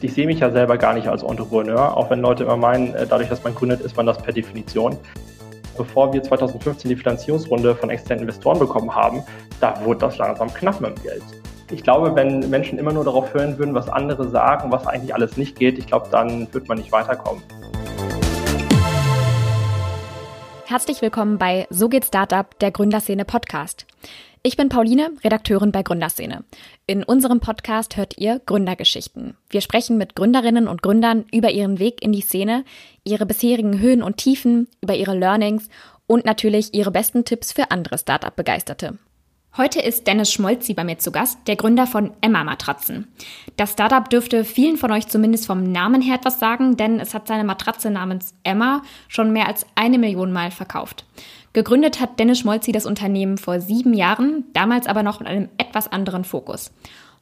ich sehe mich ja selber gar nicht als Entrepreneur, auch wenn Leute immer meinen, äh, dadurch, dass man gründet, ist man das per Definition. Bevor wir 2015 die Finanzierungsrunde von externen Investoren bekommen haben, da wurde das langsam knapp mit dem Geld. Ich glaube, wenn Menschen immer nur darauf hören würden, was andere sagen, was eigentlich alles nicht geht, ich glaube, dann wird man nicht weiterkommen. Herzlich willkommen bei So geht Startup, der Gründerszene Podcast. Ich bin Pauline, Redakteurin bei Gründerszene. In unserem Podcast hört ihr Gründergeschichten. Wir sprechen mit Gründerinnen und Gründern über ihren Weg in die Szene, ihre bisherigen Höhen und Tiefen, über ihre Learnings und natürlich ihre besten Tipps für andere Startup-Begeisterte. Heute ist Dennis Schmolzi bei mir zu Gast, der Gründer von Emma Matratzen. Das Startup dürfte vielen von euch zumindest vom Namen her etwas sagen, denn es hat seine Matratze namens Emma schon mehr als eine Million Mal verkauft. Gegründet hat Dennis Schmolzi das Unternehmen vor sieben Jahren, damals aber noch mit einem etwas anderen Fokus.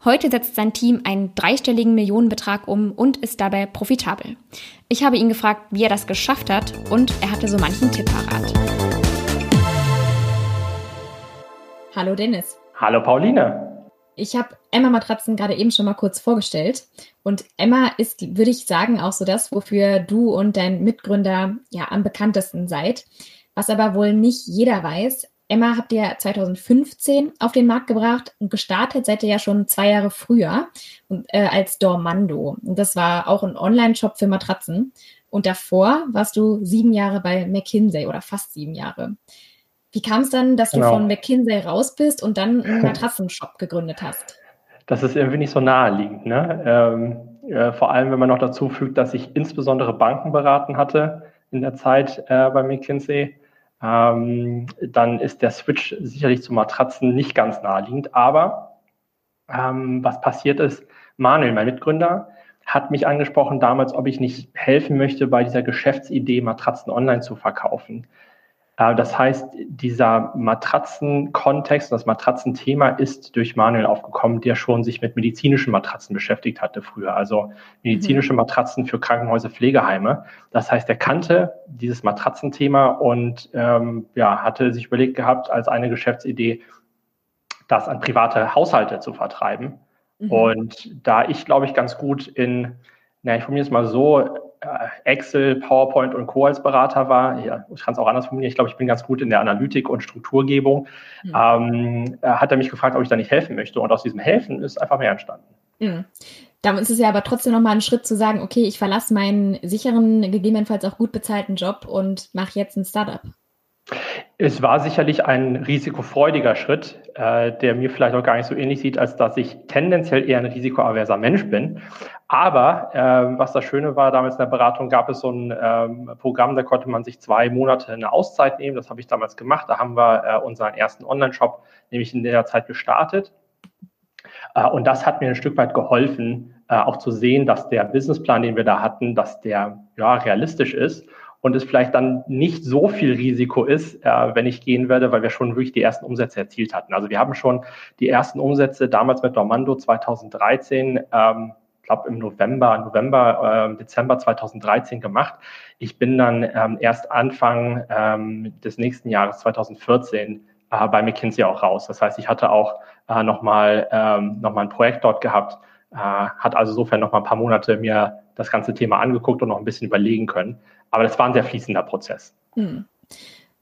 Heute setzt sein Team einen dreistelligen Millionenbetrag um und ist dabei profitabel. Ich habe ihn gefragt, wie er das geschafft hat und er hatte so manchen Tipp parat. Hallo Dennis. Hallo Pauline. Ich habe Emma Matratzen gerade eben schon mal kurz vorgestellt. Und Emma ist, würde ich sagen, auch so das, wofür du und dein Mitgründer ja am bekanntesten seid. Was aber wohl nicht jeder weiß, Emma habt ihr 2015 auf den Markt gebracht und gestartet seid ihr ja schon zwei Jahre früher äh, als Dormando. Und das war auch ein Online-Shop für Matratzen. Und davor warst du sieben Jahre bei McKinsey oder fast sieben Jahre. Wie kam es dann, dass genau. du von McKinsey raus bist und dann einen Matratzenshop gegründet hast? Das ist irgendwie nicht so naheliegend. Ne? Ähm, äh, vor allem, wenn man noch dazu fügt, dass ich insbesondere Banken beraten hatte in der Zeit äh, bei McKinsey ähm, dann ist der Switch sicherlich zu Matratzen nicht ganz naheliegend. Aber ähm, was passiert ist, Manuel, mein Mitgründer, hat mich angesprochen damals, ob ich nicht helfen möchte, bei dieser Geschäftsidee Matratzen online zu verkaufen. Äh, das heißt, dieser Matratzen-Kontext, das Matratzenthema ist durch Manuel aufgekommen, der schon sich mit medizinischen Matratzen beschäftigt hatte früher, also medizinische mhm. Matratzen für Krankenhäuser, Pflegeheime. Das heißt, er kannte dieses Matratzenthema und ähm, ja, hatte sich überlegt gehabt, als eine Geschäftsidee, das an private Haushalte zu vertreiben. Mhm. Und da ich, glaube ich, ganz gut in, na, ich formuliere es mal so, Excel, PowerPoint und Co. als Berater war. Ja, ich kann es auch anders formulieren. Ich glaube, ich bin ganz gut in der Analytik und Strukturgebung. Mhm. Ähm, hat er mich gefragt, ob ich da nicht helfen möchte. Und aus diesem Helfen ist einfach mehr entstanden. Mhm. Damit ist es ja aber trotzdem nochmal ein Schritt zu sagen, okay, ich verlasse meinen sicheren, gegebenenfalls auch gut bezahlten Job und mache jetzt ein Startup. Es war sicherlich ein risikofreudiger Schritt, äh, der mir vielleicht auch gar nicht so ähnlich sieht, als dass ich tendenziell eher ein risikoaverser Mensch bin. Aber äh, was das Schöne war, damals in der Beratung gab es so ein ähm, Programm, da konnte man sich zwei Monate eine Auszeit nehmen. Das habe ich damals gemacht. Da haben wir äh, unseren ersten Online-Shop nämlich in der Zeit gestartet. Äh, und das hat mir ein Stück weit geholfen, äh, auch zu sehen, dass der Businessplan, den wir da hatten, dass der ja realistisch ist und es vielleicht dann nicht so viel Risiko ist, äh, wenn ich gehen werde, weil wir schon wirklich die ersten Umsätze erzielt hatten. Also wir haben schon die ersten Umsätze damals mit Dormando 2013, ähm, glaube im November, November, äh, Dezember 2013 gemacht. Ich bin dann ähm, erst Anfang ähm, des nächsten Jahres 2014 äh, bei McKinsey auch raus. Das heißt, ich hatte auch äh, nochmal ähm, noch ein Projekt dort gehabt, äh, hat also insofern noch mal ein paar Monate mir das ganze Thema angeguckt und noch ein bisschen überlegen können. Aber das war ein sehr fließender Prozess. Hm.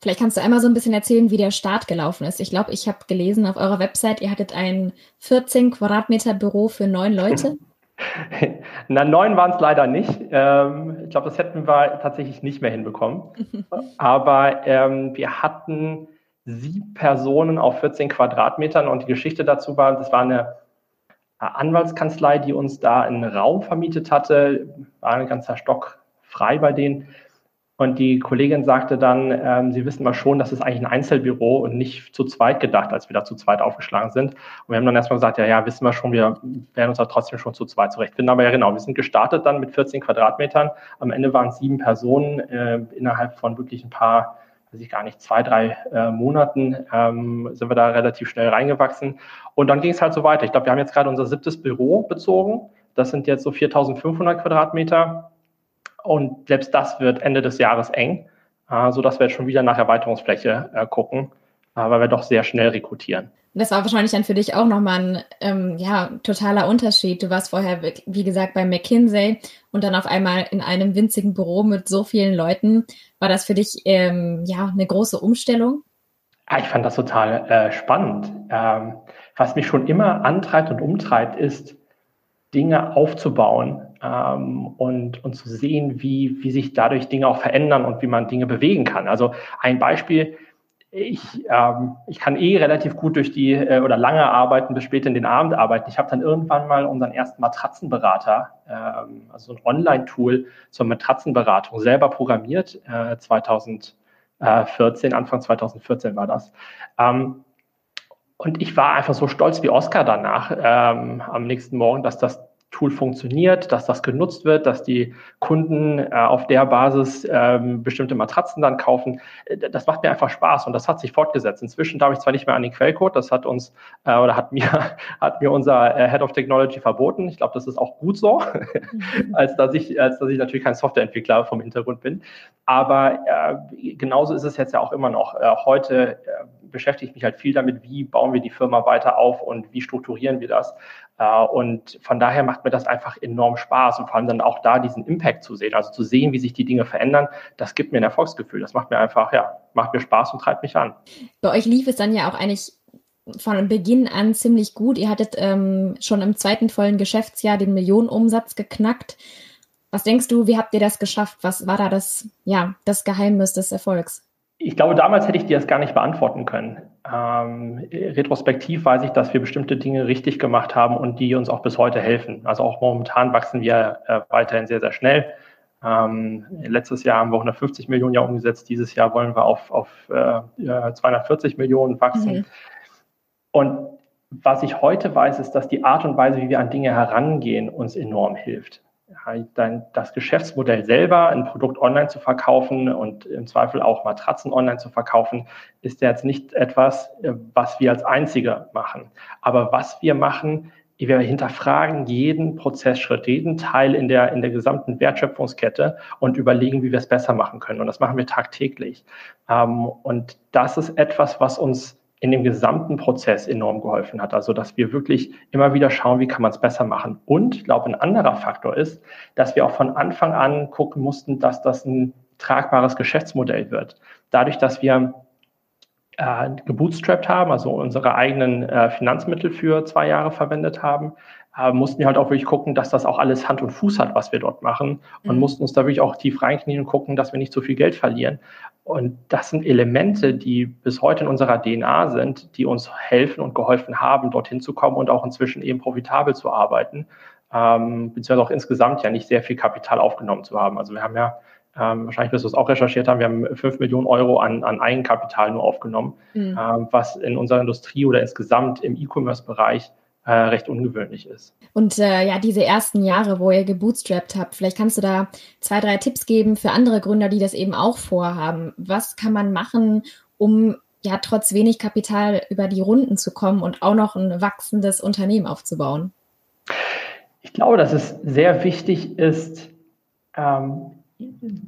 Vielleicht kannst du einmal so ein bisschen erzählen, wie der Start gelaufen ist. Ich glaube, ich habe gelesen auf eurer Website, ihr hattet ein 14 Quadratmeter Büro für neun Leute. Na, neun waren es leider nicht. Ähm, ich glaube, das hätten wir tatsächlich nicht mehr hinbekommen. Aber ähm, wir hatten sieben Personen auf 14 Quadratmetern und die Geschichte dazu war, das war eine Anwaltskanzlei, die uns da einen Raum vermietet hatte, war ein ganzer Stock frei bei denen. Und die Kollegin sagte dann, ähm, sie wissen mal schon, das ist eigentlich ein Einzelbüro und nicht zu zweit gedacht, als wir da zu zweit aufgeschlagen sind. Und wir haben dann erstmal gesagt, ja, ja, wissen wir schon, wir werden uns da trotzdem schon zu zweit zurechtfinden. Aber ja, genau, wir sind gestartet dann mit 14 Quadratmetern. Am Ende waren es sieben Personen äh, innerhalb von wirklich ein paar, weiß ich gar nicht, zwei, drei äh, Monaten ähm, sind wir da relativ schnell reingewachsen. Und dann ging es halt so weiter. Ich glaube, wir haben jetzt gerade unser siebtes Büro bezogen. Das sind jetzt so 4.500 Quadratmeter. Und selbst das wird Ende des Jahres eng, äh, sodass wir jetzt schon wieder nach Erweiterungsfläche äh, gucken, äh, weil wir doch sehr schnell rekrutieren. Das war wahrscheinlich dann für dich auch nochmal ein ähm, ja, totaler Unterschied. Du warst vorher, wie gesagt, bei McKinsey und dann auf einmal in einem winzigen Büro mit so vielen Leuten. War das für dich ähm, ja eine große Umstellung? Ja, ich fand das total äh, spannend. Ähm, was mich schon immer antreibt und umtreibt, ist, Dinge aufzubauen ähm, und, und zu sehen, wie, wie sich dadurch Dinge auch verändern und wie man Dinge bewegen kann. Also ein Beispiel, ich, ähm, ich kann eh relativ gut durch die äh, oder lange arbeiten, bis spät in den Abend arbeiten. Ich habe dann irgendwann mal unseren ersten Matratzenberater, ähm, also ein Online-Tool zur Matratzenberatung selber programmiert, äh, 2014, Anfang 2014 war das. Ähm, und ich war einfach so stolz wie Oscar danach ähm, am nächsten Morgen, dass das Tool funktioniert, dass das genutzt wird, dass die Kunden äh, auf der Basis ähm, bestimmte Matratzen dann kaufen. Äh, das macht mir einfach Spaß und das hat sich fortgesetzt. Inzwischen darf ich zwar nicht mehr an den Quellcode, das hat uns äh, oder hat mir, hat mir unser äh, Head of Technology verboten. Ich glaube, das ist auch gut so, als, dass ich, als dass ich natürlich kein Softwareentwickler vom Hintergrund bin. Aber äh, genauso ist es jetzt ja auch immer noch. Äh, heute beschäftige ich mich halt viel damit, wie bauen wir die Firma weiter auf und wie strukturieren wir das. Äh, und von daher macht mir das einfach enorm Spaß und vor allem dann auch da diesen Impact zu sehen, also zu sehen, wie sich die Dinge verändern, das gibt mir ein Erfolgsgefühl. Das macht mir einfach, ja, macht mir Spaß und treibt mich an. Bei euch lief es dann ja auch eigentlich von Beginn an ziemlich gut. Ihr hattet ähm, schon im zweiten vollen Geschäftsjahr den Millionenumsatz geknackt. Was denkst du, wie habt ihr das geschafft? Was war da das, ja, das Geheimnis des Erfolgs? Ich glaube, damals hätte ich dir das gar nicht beantworten können. Ähm, retrospektiv weiß ich, dass wir bestimmte Dinge richtig gemacht haben und die uns auch bis heute helfen. Also auch momentan wachsen wir äh, weiterhin sehr, sehr schnell. Ähm, letztes Jahr haben wir 150 Millionen Jahr umgesetzt. Dieses Jahr wollen wir auf, auf äh, 240 Millionen wachsen. Mhm. Und was ich heute weiß, ist, dass die Art und Weise, wie wir an Dinge herangehen, uns enorm hilft dann das Geschäftsmodell selber, ein Produkt online zu verkaufen und im Zweifel auch Matratzen online zu verkaufen, ist ja jetzt nicht etwas, äh, was wir als Einzige machen. Aber was wir machen, wir hinterfragen jeden Prozessschritt, jeden Teil in der, in der gesamten Wertschöpfungskette und überlegen, wie wir es besser machen können. Und das machen wir tagtäglich. Ähm, und das ist etwas, was uns in dem gesamten Prozess enorm geholfen hat. Also, dass wir wirklich immer wieder schauen, wie kann man es besser machen. Und ich glaube, ein anderer Faktor ist, dass wir auch von Anfang an gucken mussten, dass das ein tragbares Geschäftsmodell wird. Dadurch, dass wir äh, gebootstrapped haben, also unsere eigenen äh, Finanzmittel für zwei Jahre verwendet haben, äh, mussten wir halt auch wirklich gucken, dass das auch alles Hand und Fuß hat, was wir dort machen und mhm. mussten uns da wirklich auch tief reinknien und gucken, dass wir nicht zu viel Geld verlieren. Und das sind Elemente, die bis heute in unserer DNA sind, die uns helfen und geholfen haben, dorthin zu kommen und auch inzwischen eben profitabel zu arbeiten, ähm, beziehungsweise auch insgesamt ja nicht sehr viel Kapital aufgenommen zu haben. Also wir haben ja ähm, wahrscheinlich wirst du es auch recherchiert haben, wir haben 5 Millionen Euro an, an Eigenkapital nur aufgenommen, mhm. ähm, was in unserer Industrie oder insgesamt im E-Commerce-Bereich äh, recht ungewöhnlich ist. Und äh, ja, diese ersten Jahre, wo ihr gebootstrapped habt, vielleicht kannst du da zwei, drei Tipps geben für andere Gründer, die das eben auch vorhaben. Was kann man machen, um ja trotz wenig Kapital über die Runden zu kommen und auch noch ein wachsendes Unternehmen aufzubauen? Ich glaube, dass es sehr wichtig ist, ähm,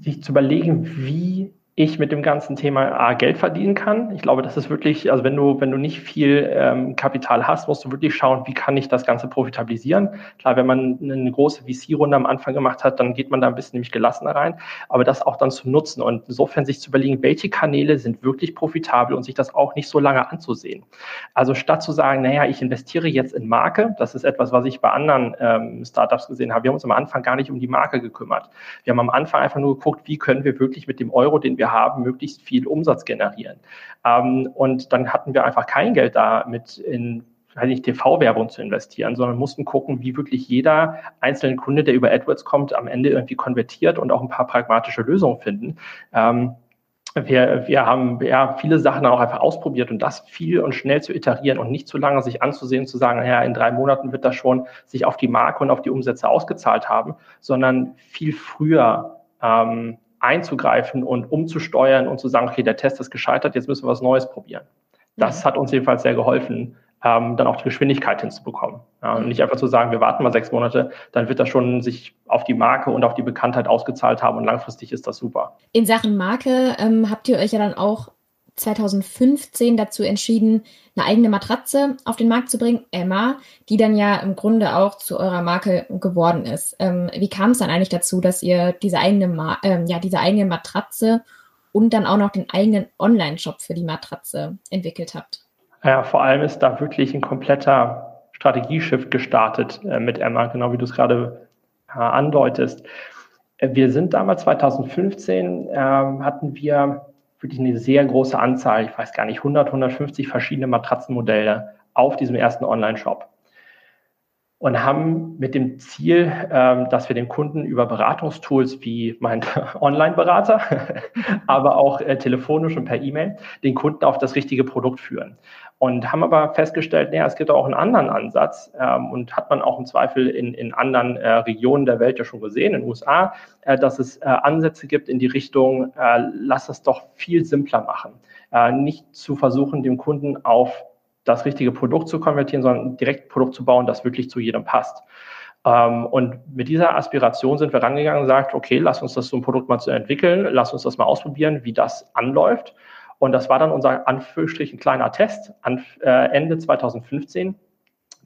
sich zu überlegen, wie ich mit dem ganzen Thema A, Geld verdienen kann. Ich glaube, das ist wirklich, also wenn du, wenn du nicht viel ähm, Kapital hast, musst du wirklich schauen, wie kann ich das Ganze profitabilisieren. Klar, wenn man eine große VC-Runde am Anfang gemacht hat, dann geht man da ein bisschen nämlich gelassener rein, aber das auch dann zu nutzen und insofern sich zu überlegen, welche Kanäle sind wirklich profitabel und sich das auch nicht so lange anzusehen. Also statt zu sagen, naja, ich investiere jetzt in Marke, das ist etwas, was ich bei anderen ähm, Startups gesehen habe. Wir haben uns am Anfang gar nicht um die Marke gekümmert. Wir haben am Anfang einfach nur geguckt, wie können wir wirklich mit dem Euro, den wir wir haben, möglichst viel Umsatz generieren. Ähm, und dann hatten wir einfach kein Geld da mit in nicht TV-Werbung zu investieren, sondern mussten gucken, wie wirklich jeder einzelne Kunde, der über AdWords kommt, am Ende irgendwie konvertiert und auch ein paar pragmatische Lösungen finden. Ähm, wir, wir haben ja viele Sachen auch einfach ausprobiert und das viel und schnell zu iterieren und nicht zu lange sich anzusehen, zu sagen, naja, in drei Monaten wird das schon sich auf die Marke und auf die Umsätze ausgezahlt haben, sondern viel früher ähm, einzugreifen und umzusteuern und zu sagen, okay, der Test ist gescheitert, jetzt müssen wir was Neues probieren. Das hat uns jedenfalls sehr geholfen, ähm, dann auch die Geschwindigkeit hinzubekommen. Ja, und nicht einfach zu sagen, wir warten mal sechs Monate, dann wird das schon sich auf die Marke und auf die Bekanntheit ausgezahlt haben und langfristig ist das super. In Sachen Marke ähm, habt ihr euch ja dann auch 2015 dazu entschieden, eine eigene Matratze auf den Markt zu bringen, Emma, die dann ja im Grunde auch zu eurer Marke geworden ist. Ähm, wie kam es dann eigentlich dazu, dass ihr diese eigene, Ma ähm, ja, diese eigene Matratze und dann auch noch den eigenen Online-Shop für die Matratze entwickelt habt? Ja, vor allem ist da wirklich ein kompletter Strategieshift gestartet äh, mit Emma, genau wie du es gerade äh, andeutest. Äh, wir sind damals 2015, äh, hatten wir wirklich eine sehr große Anzahl, ich weiß gar nicht, 100, 150 verschiedene Matratzenmodelle auf diesem ersten Online-Shop und haben mit dem Ziel, ähm, dass wir den Kunden über Beratungstools wie mein Online-Berater, aber auch äh, telefonisch und per E-Mail den Kunden auf das richtige Produkt führen. Und haben aber festgestellt, naja, es gibt auch einen anderen Ansatz ähm, und hat man auch im Zweifel in, in anderen äh, Regionen der Welt ja schon gesehen, in den USA, äh, dass es äh, Ansätze gibt in die Richtung, äh, lass es doch viel simpler machen. Äh, nicht zu versuchen, dem Kunden auf das richtige Produkt zu konvertieren, sondern direkt ein Produkt zu bauen, das wirklich zu jedem passt. Ähm, und mit dieser Aspiration sind wir rangegangen und gesagt, okay, lass uns das so ein Produkt mal zu entwickeln, lass uns das mal ausprobieren, wie das anläuft. Und das war dann unser Anführungsstrichen kleiner Test an, äh, Ende 2015,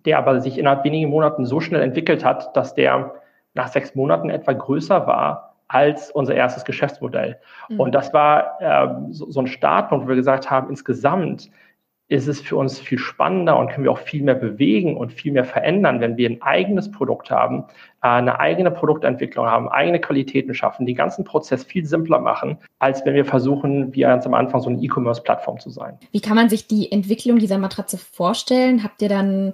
der aber sich innerhalb wenigen Monaten so schnell entwickelt hat, dass der nach sechs Monaten etwa größer war als unser erstes Geschäftsmodell. Mhm. Und das war äh, so, so ein Startpunkt, wo wir gesagt haben, insgesamt ist es für uns viel spannender und können wir auch viel mehr bewegen und viel mehr verändern, wenn wir ein eigenes Produkt haben, äh, eine eigene Produktentwicklung haben, eigene Qualitäten schaffen, den ganzen Prozess viel simpler machen, als wenn wir versuchen, wie ganz am Anfang so eine E-Commerce-Plattform zu sein. Wie kann man sich die Entwicklung dieser Matratze vorstellen? Habt ihr dann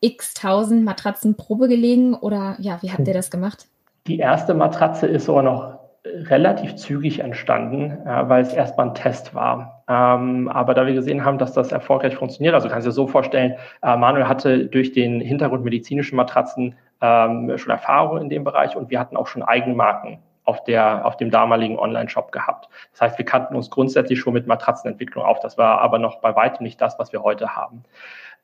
x tausend Matratzen Probe gelegen oder ja, wie habt ihr das gemacht? Die erste Matratze ist aber noch relativ zügig entstanden, äh, weil es erstmal ein Test war. Ähm, aber da wir gesehen haben, dass das erfolgreich funktioniert, also kannst du dir so vorstellen, äh, Manuel hatte durch den Hintergrund medizinischen Matratzen ähm, schon Erfahrung in dem Bereich und wir hatten auch schon Eigenmarken auf, der, auf dem damaligen Online-Shop gehabt. Das heißt, wir kannten uns grundsätzlich schon mit Matratzenentwicklung auf. Das war aber noch bei weitem nicht das, was wir heute haben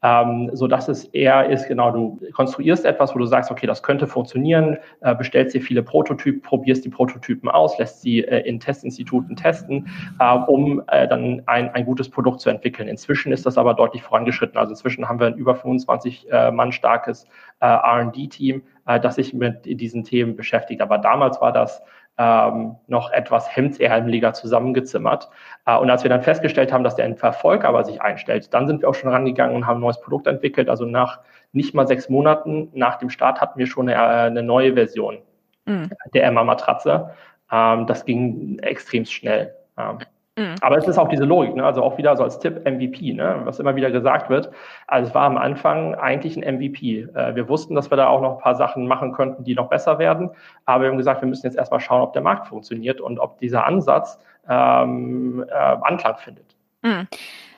ähm, so dass es eher ist, genau, du konstruierst etwas, wo du sagst, okay, das könnte funktionieren, äh, bestellst dir viele Prototypen, probierst die Prototypen aus, lässt sie äh, in Testinstituten testen, äh, um äh, dann ein, ein gutes Produkt zu entwickeln. Inzwischen ist das aber deutlich vorangeschritten. Also inzwischen haben wir ein über 25 äh, Mann starkes äh, R&D-Team, das sich mit diesen Themen beschäftigt. Aber damals war das ähm, noch etwas hemdsärmeliger zusammengezimmert. Äh, und als wir dann festgestellt haben, dass der Erfolg aber sich einstellt, dann sind wir auch schon rangegangen und haben ein neues Produkt entwickelt. Also nach nicht mal sechs Monaten nach dem Start hatten wir schon eine, äh, eine neue Version mhm. der Emma-Matratze. Ähm, das ging extrem schnell. Ähm, Mhm. Aber es ist auch diese Logik, ne? also auch wieder so als Tipp MVP, ne? was immer wieder gesagt wird. Also es war am Anfang eigentlich ein MVP. Äh, wir wussten, dass wir da auch noch ein paar Sachen machen könnten, die noch besser werden. Aber wir haben gesagt, wir müssen jetzt erstmal schauen, ob der Markt funktioniert und ob dieser Ansatz ähm, äh, Anklang findet. Mhm.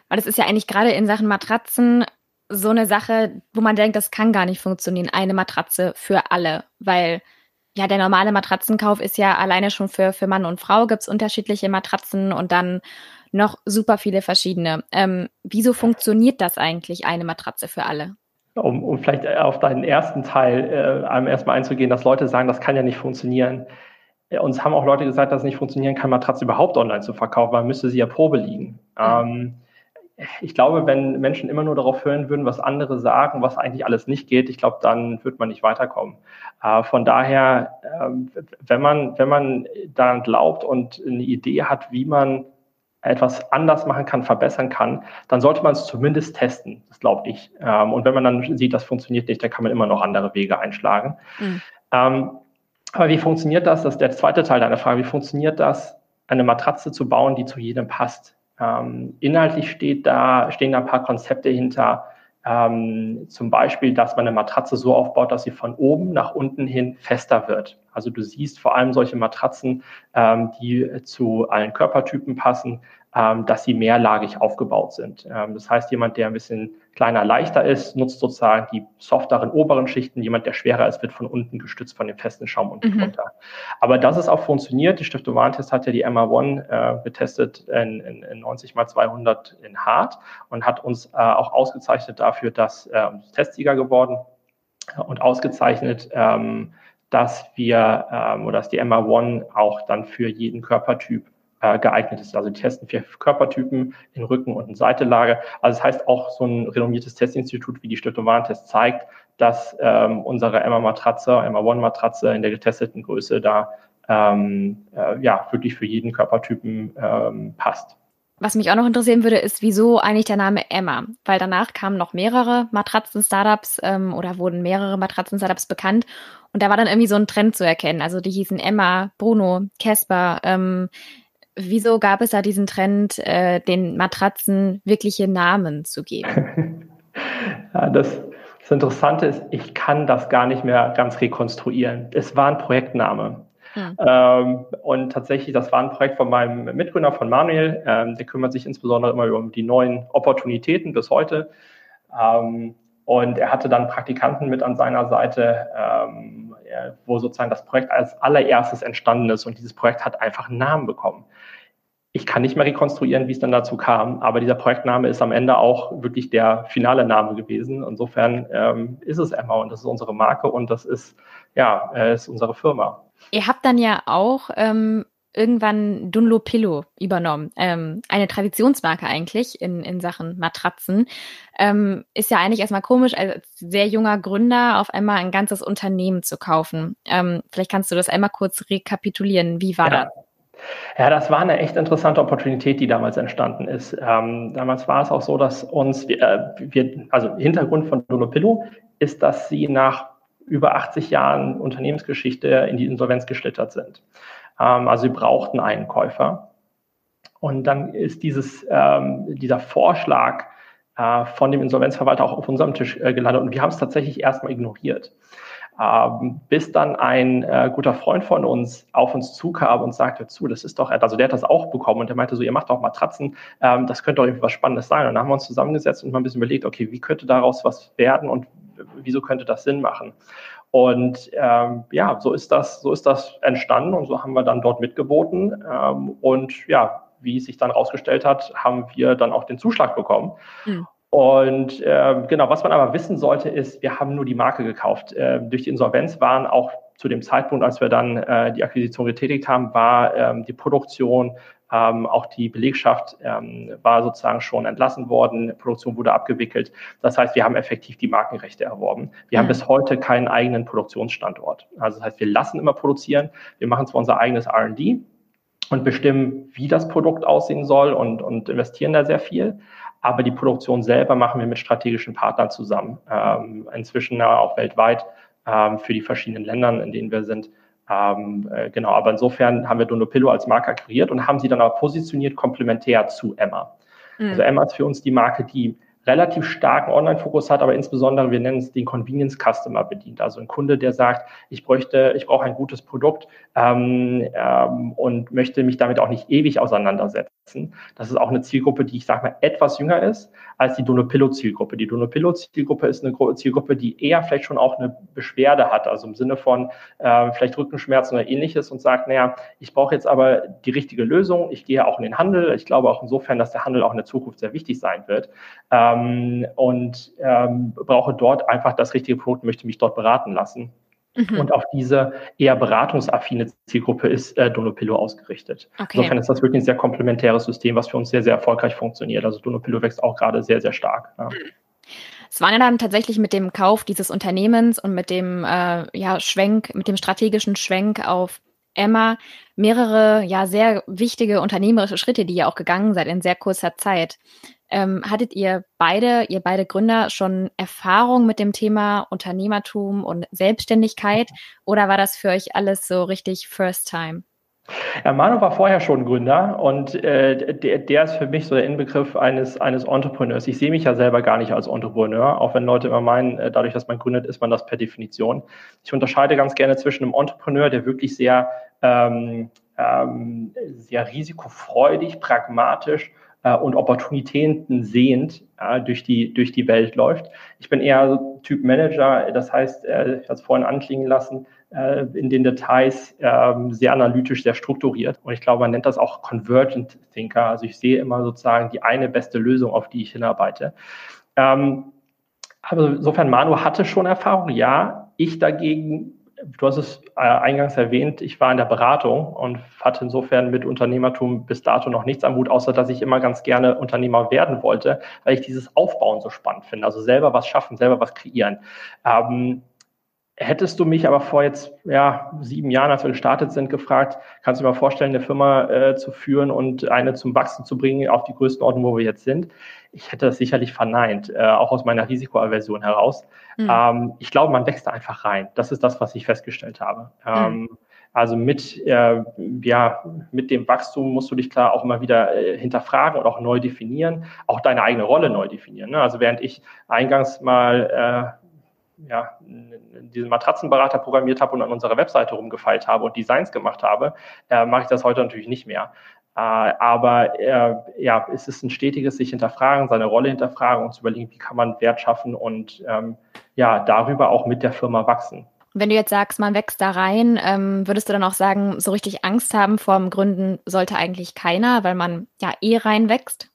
Weil das ist ja eigentlich gerade in Sachen Matratzen so eine Sache, wo man denkt, das kann gar nicht funktionieren, eine Matratze für alle, weil ja, der normale Matratzenkauf ist ja alleine schon für, für Mann und Frau gibt's unterschiedliche Matratzen und dann noch super viele verschiedene. Ähm, wieso funktioniert das eigentlich, eine Matratze für alle? Um, um vielleicht auf deinen ersten Teil äh, einmal erstmal einzugehen, dass Leute sagen, das kann ja nicht funktionieren. Äh, uns haben auch Leute gesagt, dass es nicht funktionieren kann, Matratze überhaupt online zu verkaufen, weil müsste sie ja Probe liegen. Mhm. Ähm, ich glaube, wenn Menschen immer nur darauf hören würden, was andere sagen, was eigentlich alles nicht geht, ich glaube, dann wird man nicht weiterkommen. Äh, von daher, äh, wenn man, wenn man daran glaubt und eine Idee hat, wie man etwas anders machen kann, verbessern kann, dann sollte man es zumindest testen. Das glaube ich. Ähm, und wenn man dann sieht, das funktioniert nicht, dann kann man immer noch andere Wege einschlagen. Mhm. Ähm, aber wie funktioniert das? Das ist der zweite Teil deiner Frage. Wie funktioniert das, eine Matratze zu bauen, die zu jedem passt? Ähm, inhaltlich steht da, stehen da ein paar Konzepte hinter. Ähm, zum Beispiel, dass man eine Matratze so aufbaut, dass sie von oben nach unten hin fester wird. Also du siehst vor allem solche Matratzen, ähm, die zu allen Körpertypen passen, ähm, dass sie mehrlagig aufgebaut sind. Ähm, das heißt, jemand, der ein bisschen kleiner, leichter ist, nutzt sozusagen die softeren oberen Schichten. Jemand, der schwerer ist, wird von unten gestützt von dem festen Schaum unten mhm. drunter. Aber dass es auch funktioniert, die Stiftung Warentest hat ja die MA1 äh, getestet in, in, in 90 mal 200 in Hart und hat uns äh, auch ausgezeichnet dafür, dass äh, Testsieger geworden und ausgezeichnet, ähm, dass wir ähm, oder dass die MA1 auch dann für jeden Körpertyp äh, geeignet ist. Also die testen vier Körpertypen in Rücken- und in Seitelage. Also das heißt auch so ein renommiertes Testinstitut wie die Stiftung Warentest zeigt, dass ähm, unsere Emma-Matratze, Emma-One-Matratze in der getesteten Größe da ähm, äh, ja wirklich für jeden Körpertypen ähm, passt. Was mich auch noch interessieren würde, ist, wieso eigentlich der Name Emma? Weil danach kamen noch mehrere Matratzen-Startups ähm, oder wurden mehrere Matratzen-Startups bekannt. Und da war dann irgendwie so ein Trend zu erkennen. Also die hießen Emma, Bruno, Casper. Ähm, wieso gab es da diesen Trend, äh, den Matratzen wirkliche Namen zu geben? ja, das, das Interessante ist, ich kann das gar nicht mehr ganz rekonstruieren. Es war ein Projektname. Hm. Ähm, und tatsächlich, das war ein Projekt von meinem Mitgründer, von Manuel. Ähm, der kümmert sich insbesondere immer um die neuen Opportunitäten bis heute. Ähm, und er hatte dann Praktikanten mit an seiner Seite, ähm, wo sozusagen das Projekt als allererstes entstanden ist. Und dieses Projekt hat einfach einen Namen bekommen. Ich kann nicht mehr rekonstruieren, wie es dann dazu kam, aber dieser Projektname ist am Ende auch wirklich der finale Name gewesen. Insofern ähm, ist es Emma und das ist unsere Marke und das ist ja äh, ist unsere Firma. Ihr habt dann ja auch ähm, irgendwann Dunlopillo übernommen. Ähm, eine Traditionsmarke eigentlich in, in Sachen Matratzen. Ähm, ist ja eigentlich erstmal komisch, als sehr junger Gründer auf einmal ein ganzes Unternehmen zu kaufen. Ähm, vielleicht kannst du das einmal kurz rekapitulieren. Wie war ja. das? Ja, das war eine echt interessante Opportunität, die damals entstanden ist. Ähm, damals war es auch so, dass uns, äh, wir, also Hintergrund von Dunlopillo ist, dass sie nach über 80 Jahren Unternehmensgeschichte in die Insolvenz geschlittert sind. Ähm, also sie brauchten einen Käufer. Und dann ist dieses, ähm, dieser Vorschlag äh, von dem Insolvenzverwalter auch auf unserem Tisch äh, gelandet und wir haben es tatsächlich erstmal ignoriert. Ähm, bis dann ein äh, guter Freund von uns auf uns zukam und sagte zu, das ist doch, also der hat das auch bekommen und der meinte so, ihr macht doch Matratzen, ähm, das könnte doch irgendwie was Spannendes sein. Und dann haben wir uns zusammengesetzt und mal ein bisschen überlegt, okay, wie könnte daraus was werden und wieso könnte das Sinn machen? Und ähm, ja, so ist das, so ist das entstanden und so haben wir dann dort mitgeboten. Ähm, und ja, wie es sich dann rausgestellt hat, haben wir dann auch den Zuschlag bekommen. Mhm. Und äh, genau, was man aber wissen sollte, ist, wir haben nur die Marke gekauft. Äh, durch die Insolvenz waren auch zu dem Zeitpunkt, als wir dann äh, die Akquisition getätigt haben, war ähm, die Produktion ähm, auch die Belegschaft ähm, war sozusagen schon entlassen worden, Produktion wurde abgewickelt. Das heißt, wir haben effektiv die Markenrechte erworben. Wir mhm. haben bis heute keinen eigenen Produktionsstandort. Also das heißt, wir lassen immer produzieren. Wir machen zwar unser eigenes R&D und bestimmen, wie das Produkt aussehen soll und, und investieren da sehr viel. Aber die Produktion selber machen wir mit strategischen Partnern zusammen. Ähm, inzwischen auch weltweit ähm, für die verschiedenen Ländern, in denen wir sind. Ähm, äh, genau, aber insofern haben wir Donopillo als Marke akquiriert und haben sie dann aber positioniert komplementär zu Emma. Mhm. Also Emma ist für uns die Marke, die relativ starken Online-Fokus hat, aber insbesondere, wir nennen es den Convenience Customer bedient. Also ein Kunde, der sagt, ich bräuchte, ich brauche ein gutes Produkt ähm, ähm, und möchte mich damit auch nicht ewig auseinandersetzen. Das ist auch eine Zielgruppe, die ich sage mal etwas jünger ist als die Donopillo-Zielgruppe. Die Donopillo-Zielgruppe ist eine Zielgruppe, die eher vielleicht schon auch eine Beschwerde hat, also im Sinne von äh, vielleicht Rückenschmerzen oder ähnliches und sagt, naja, ich brauche jetzt aber die richtige Lösung. Ich gehe auch in den Handel. Ich glaube auch insofern, dass der Handel auch in der Zukunft sehr wichtig sein wird. Ähm, ähm, und ähm, brauche dort einfach das richtige Produkt, möchte mich dort beraten lassen. Mhm. Und auf diese eher beratungsaffine Zielgruppe ist äh, Donopillo ausgerichtet. Okay. Insofern ist das wirklich ein sehr komplementäres System, was für uns sehr, sehr erfolgreich funktioniert. Also Donopillo wächst auch gerade sehr, sehr stark. Ja. Es waren ja dann tatsächlich mit dem Kauf dieses Unternehmens und mit dem äh, ja, Schwenk, mit dem strategischen Schwenk auf Emma mehrere ja sehr wichtige unternehmerische Schritte, die ihr auch gegangen seid in sehr kurzer Zeit. Ähm, hattet ihr beide, ihr beide Gründer schon Erfahrung mit dem Thema Unternehmertum und Selbstständigkeit oder war das für euch alles so richtig First Time? Ja, Manu war vorher schon Gründer und äh, der, der ist für mich so der Inbegriff eines, eines Entrepreneurs. Ich sehe mich ja selber gar nicht als Entrepreneur, auch wenn Leute immer meinen, äh, dadurch, dass man gründet, ist man das per Definition. Ich unterscheide ganz gerne zwischen einem Entrepreneur, der wirklich sehr, ähm, ähm, sehr risikofreudig, pragmatisch äh, und Opportunitäten sehend äh, durch, die, durch die Welt läuft. Ich bin eher so Typ Manager, das heißt, äh, ich habe es vorhin anklingen lassen, äh, in den Details ähm, sehr analytisch, sehr strukturiert. Und ich glaube, man nennt das auch Convergent Thinker. Also ich sehe immer sozusagen die eine beste Lösung, auf die ich hinarbeite. Ähm, aber insofern, Manu hatte schon Erfahrung, ja. Ich dagegen du hast es äh, eingangs erwähnt, ich war in der Beratung und hatte insofern mit Unternehmertum bis dato noch nichts am Hut, außer dass ich immer ganz gerne Unternehmer werden wollte, weil ich dieses Aufbauen so spannend finde. Also selber was schaffen, selber was kreieren. Ähm, Hättest du mich aber vor jetzt ja, sieben Jahren, als wir gestartet sind, gefragt, kannst du dir mal vorstellen, eine Firma äh, zu führen und eine zum Wachsen zu bringen auf die Größenordnung, wo wir jetzt sind? Ich hätte das sicherlich verneint, äh, auch aus meiner Risikoaversion heraus. Mhm. Ähm, ich glaube, man wächst da einfach rein. Das ist das, was ich festgestellt habe. Ähm, mhm. Also mit, äh, ja, mit dem Wachstum musst du dich klar auch immer wieder äh, hinterfragen und auch neu definieren, auch deine eigene Rolle neu definieren. Ne? Also während ich eingangs mal äh, ja, diesen Matratzenberater programmiert habe und an unserer Webseite rumgefeilt habe und Designs gemacht habe, äh, mache ich das heute natürlich nicht mehr. Äh, aber äh, ja, es ist ein stetiges sich hinterfragen, seine Rolle hinterfragen und zu überlegen, wie kann man Wert schaffen und ähm, ja, darüber auch mit der Firma wachsen. Wenn du jetzt sagst, man wächst da rein, ähm, würdest du dann auch sagen, so richtig Angst haben vor dem Gründen sollte eigentlich keiner, weil man ja eh reinwächst?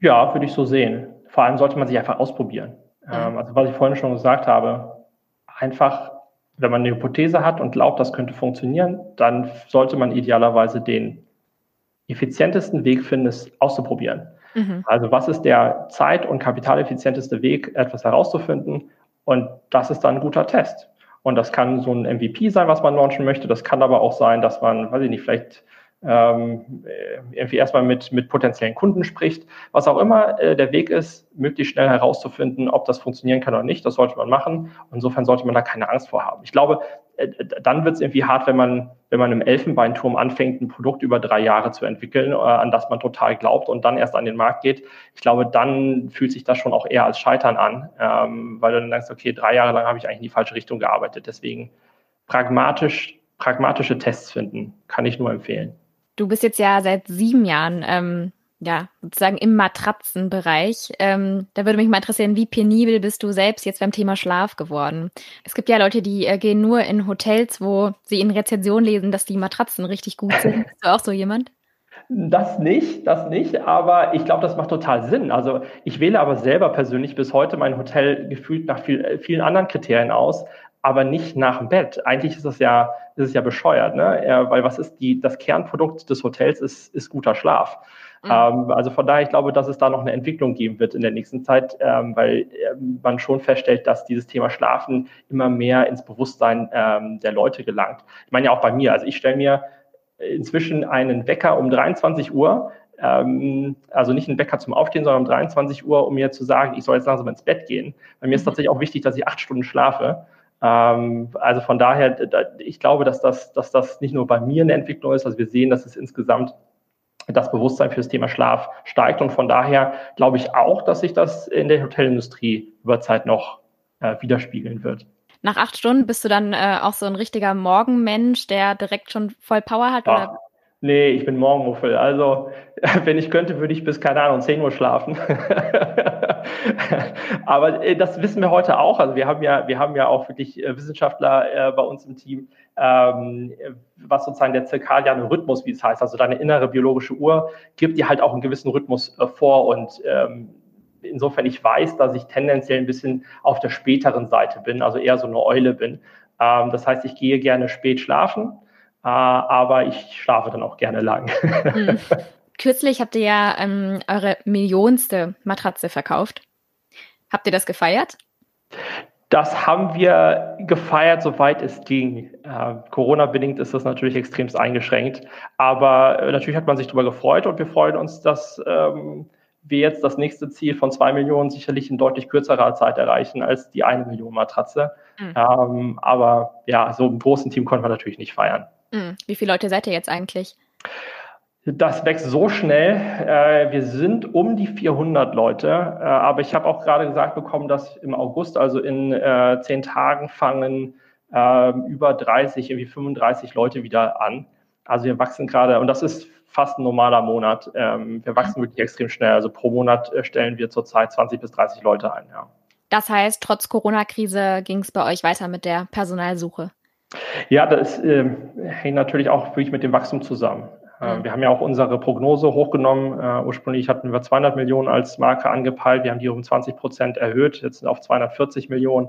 Ja, würde ich so sehen. Vor allem sollte man sich einfach ausprobieren. Ähm, also was ich vorhin schon gesagt habe, einfach, wenn man eine Hypothese hat und glaubt, das könnte funktionieren, dann sollte man idealerweise den effizientesten Weg finden, es auszuprobieren. Mhm. Also was ist der zeit- und kapitaleffizienteste Weg, etwas herauszufinden? Und das ist dann ein guter Test. Und das kann so ein MVP sein, was man launchen möchte. Das kann aber auch sein, dass man, weiß ich nicht, vielleicht ähm, irgendwie erstmal mit, mit potenziellen Kunden spricht. Was auch immer äh, der Weg ist, möglichst schnell herauszufinden, ob das funktionieren kann oder nicht, das sollte man machen. Insofern sollte man da keine Angst vor haben. Ich glaube, äh, dann wird es irgendwie hart, wenn man, wenn man im Elfenbeinturm anfängt, ein Produkt über drei Jahre zu entwickeln, äh, an das man total glaubt und dann erst an den Markt geht. Ich glaube, dann fühlt sich das schon auch eher als Scheitern an, ähm, weil du dann denkst, okay, drei Jahre lang habe ich eigentlich in die falsche Richtung gearbeitet. Deswegen pragmatisch, pragmatische Tests finden, kann ich nur empfehlen. Du bist jetzt ja seit sieben Jahren ähm, ja, sozusagen im Matratzenbereich. Ähm, da würde mich mal interessieren, wie penibel bist du selbst jetzt beim Thema Schlaf geworden? Es gibt ja Leute, die äh, gehen nur in Hotels, wo sie in Rezension lesen, dass die Matratzen richtig gut sind. Bist du auch so jemand? Das nicht, das nicht, aber ich glaube, das macht total Sinn. Also ich wähle aber selber persönlich bis heute mein Hotel gefühlt nach viel, äh, vielen anderen Kriterien aus, aber nicht nach dem Bett. Eigentlich ist es ja, ist es ja bescheuert, ne? Ja, weil was ist die, das Kernprodukt des Hotels ist, ist guter Schlaf. Mhm. Ähm, also von daher, ich glaube, dass es da noch eine Entwicklung geben wird in der nächsten Zeit, ähm, weil ähm, man schon feststellt, dass dieses Thema Schlafen immer mehr ins Bewusstsein ähm, der Leute gelangt. Ich meine ja auch bei mir, also ich stelle mir inzwischen einen Wecker um 23 Uhr, ähm, also nicht einen Wecker zum Aufstehen, sondern um 23 Uhr, um mir zu sagen, ich soll jetzt langsam ins Bett gehen. Bei mir ist mhm. tatsächlich auch wichtig, dass ich acht Stunden schlafe. Ähm, also von daher, ich glaube, dass das, dass das nicht nur bei mir eine Entwicklung ist, also wir sehen, dass es insgesamt das Bewusstsein für das Thema Schlaf steigt. Und von daher glaube ich auch, dass sich das in der Hotelindustrie über Zeit noch äh, widerspiegeln wird. Nach acht Stunden bist du dann äh, auch so ein richtiger Morgenmensch, der direkt schon voll Power hat? Ja. Oder? Nee, ich bin Morgenmuffel. Also, wenn ich könnte, würde ich bis, keine Ahnung, 10 Uhr schlafen. Aber äh, das wissen wir heute auch. Also, wir haben ja, wir haben ja auch wirklich äh, Wissenschaftler äh, bei uns im Team, ähm, was sozusagen der zirkadiane Rhythmus, wie es heißt, also deine innere biologische Uhr, gibt dir halt auch einen gewissen Rhythmus äh, vor. Und ähm, insofern ich weiß, dass ich tendenziell ein bisschen auf der späteren Seite bin, also eher so eine Eule bin. Ähm, das heißt, ich gehe gerne spät schlafen äh, aber ich schlafe dann auch gerne lang. Hm. Kürzlich habt ihr ja ähm, eure millionste Matratze verkauft. Habt ihr das gefeiert? Das haben wir gefeiert, soweit es ging. Äh, Corona-bedingt ist das natürlich extremst eingeschränkt. Aber äh, natürlich hat man sich darüber gefreut und wir freuen uns, dass ähm, wir jetzt das nächste Ziel von zwei Millionen sicherlich in deutlich kürzerer Zeit erreichen als die eine Million Matratze. Mhm. Ähm, aber ja, so im großen Team konnten wir natürlich nicht feiern. Hm, wie viele Leute seid ihr jetzt eigentlich? Das wächst so schnell. Äh, wir sind um die 400 Leute. Äh, aber ich habe auch gerade gesagt bekommen, dass im August, also in äh, zehn Tagen, fangen über 30, irgendwie 35 Leute wieder an. Also wir wachsen gerade, und das ist fast ein normaler Monat. Ähm, wir wachsen wirklich extrem schnell. Also pro Monat stellen wir zurzeit 20 bis 30 Leute ein. Ja. Das heißt, trotz Corona-Krise ging es bei euch weiter mit der Personalsuche? Ja, das äh, hängt natürlich auch wirklich mit dem Wachstum zusammen. Äh, mhm. Wir haben ja auch unsere Prognose hochgenommen. Uh, ursprünglich hatten wir 200 Millionen als Marke angepeilt. Wir haben die um 20 Prozent erhöht, jetzt auf 240 Millionen.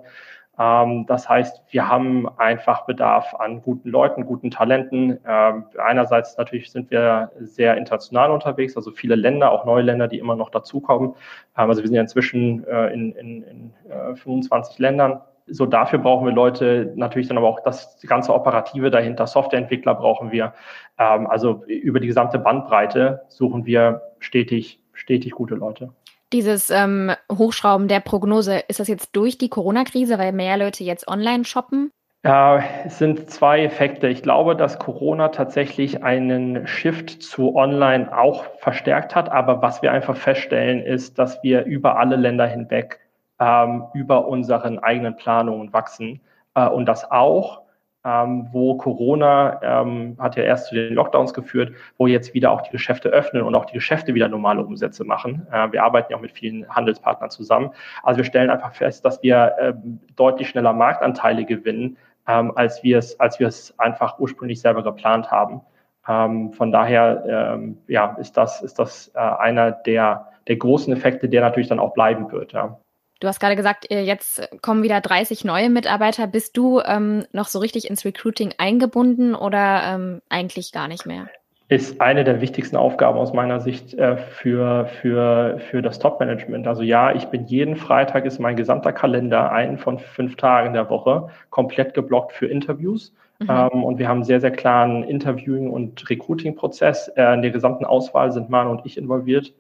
Ähm, das heißt, wir haben einfach Bedarf an guten Leuten, guten Talenten. Ähm, einerseits natürlich sind wir sehr international unterwegs, also viele Länder, auch neue Länder, die immer noch dazukommen. Ähm, also wir sind ja inzwischen äh, in, in, in äh, 25 Ländern. So dafür brauchen wir Leute, natürlich dann aber auch das ganze Operative dahinter. Softwareentwickler brauchen wir. Ähm, also über die gesamte Bandbreite suchen wir stetig, stetig gute Leute. Dieses ähm, Hochschrauben der Prognose, ist das jetzt durch die Corona-Krise, weil mehr Leute jetzt online shoppen? Ja, es sind zwei Effekte. Ich glaube, dass Corona tatsächlich einen Shift zu Online auch verstärkt hat. Aber was wir einfach feststellen, ist, dass wir über alle Länder hinweg ähm, über unseren eigenen Planungen wachsen. Äh, und das auch ähm, wo Corona ähm, hat ja erst zu den Lockdowns geführt, wo jetzt wieder auch die Geschäfte öffnen und auch die Geschäfte wieder normale Umsätze machen. Äh, wir arbeiten ja auch mit vielen Handelspartnern zusammen. Also wir stellen einfach fest, dass wir ähm, deutlich schneller Marktanteile gewinnen, ähm, als wir es, als wir es einfach ursprünglich selber geplant haben. Ähm, von daher ähm, ja, ist das, ist das äh, einer der, der großen Effekte, der natürlich dann auch bleiben wird. Ja. Du hast gerade gesagt, jetzt kommen wieder 30 neue Mitarbeiter. Bist du ähm, noch so richtig ins Recruiting eingebunden oder ähm, eigentlich gar nicht mehr? Ist eine der wichtigsten Aufgaben aus meiner Sicht äh, für, für, für das Top-Management. Also ja, ich bin jeden Freitag ist mein gesamter Kalender, einen von fünf Tagen der Woche, komplett geblockt für Interviews. Mhm. Ähm, und wir haben einen sehr, sehr klaren Interviewing- und Recruiting-Prozess. Äh, in der gesamten Auswahl sind Man und ich involviert,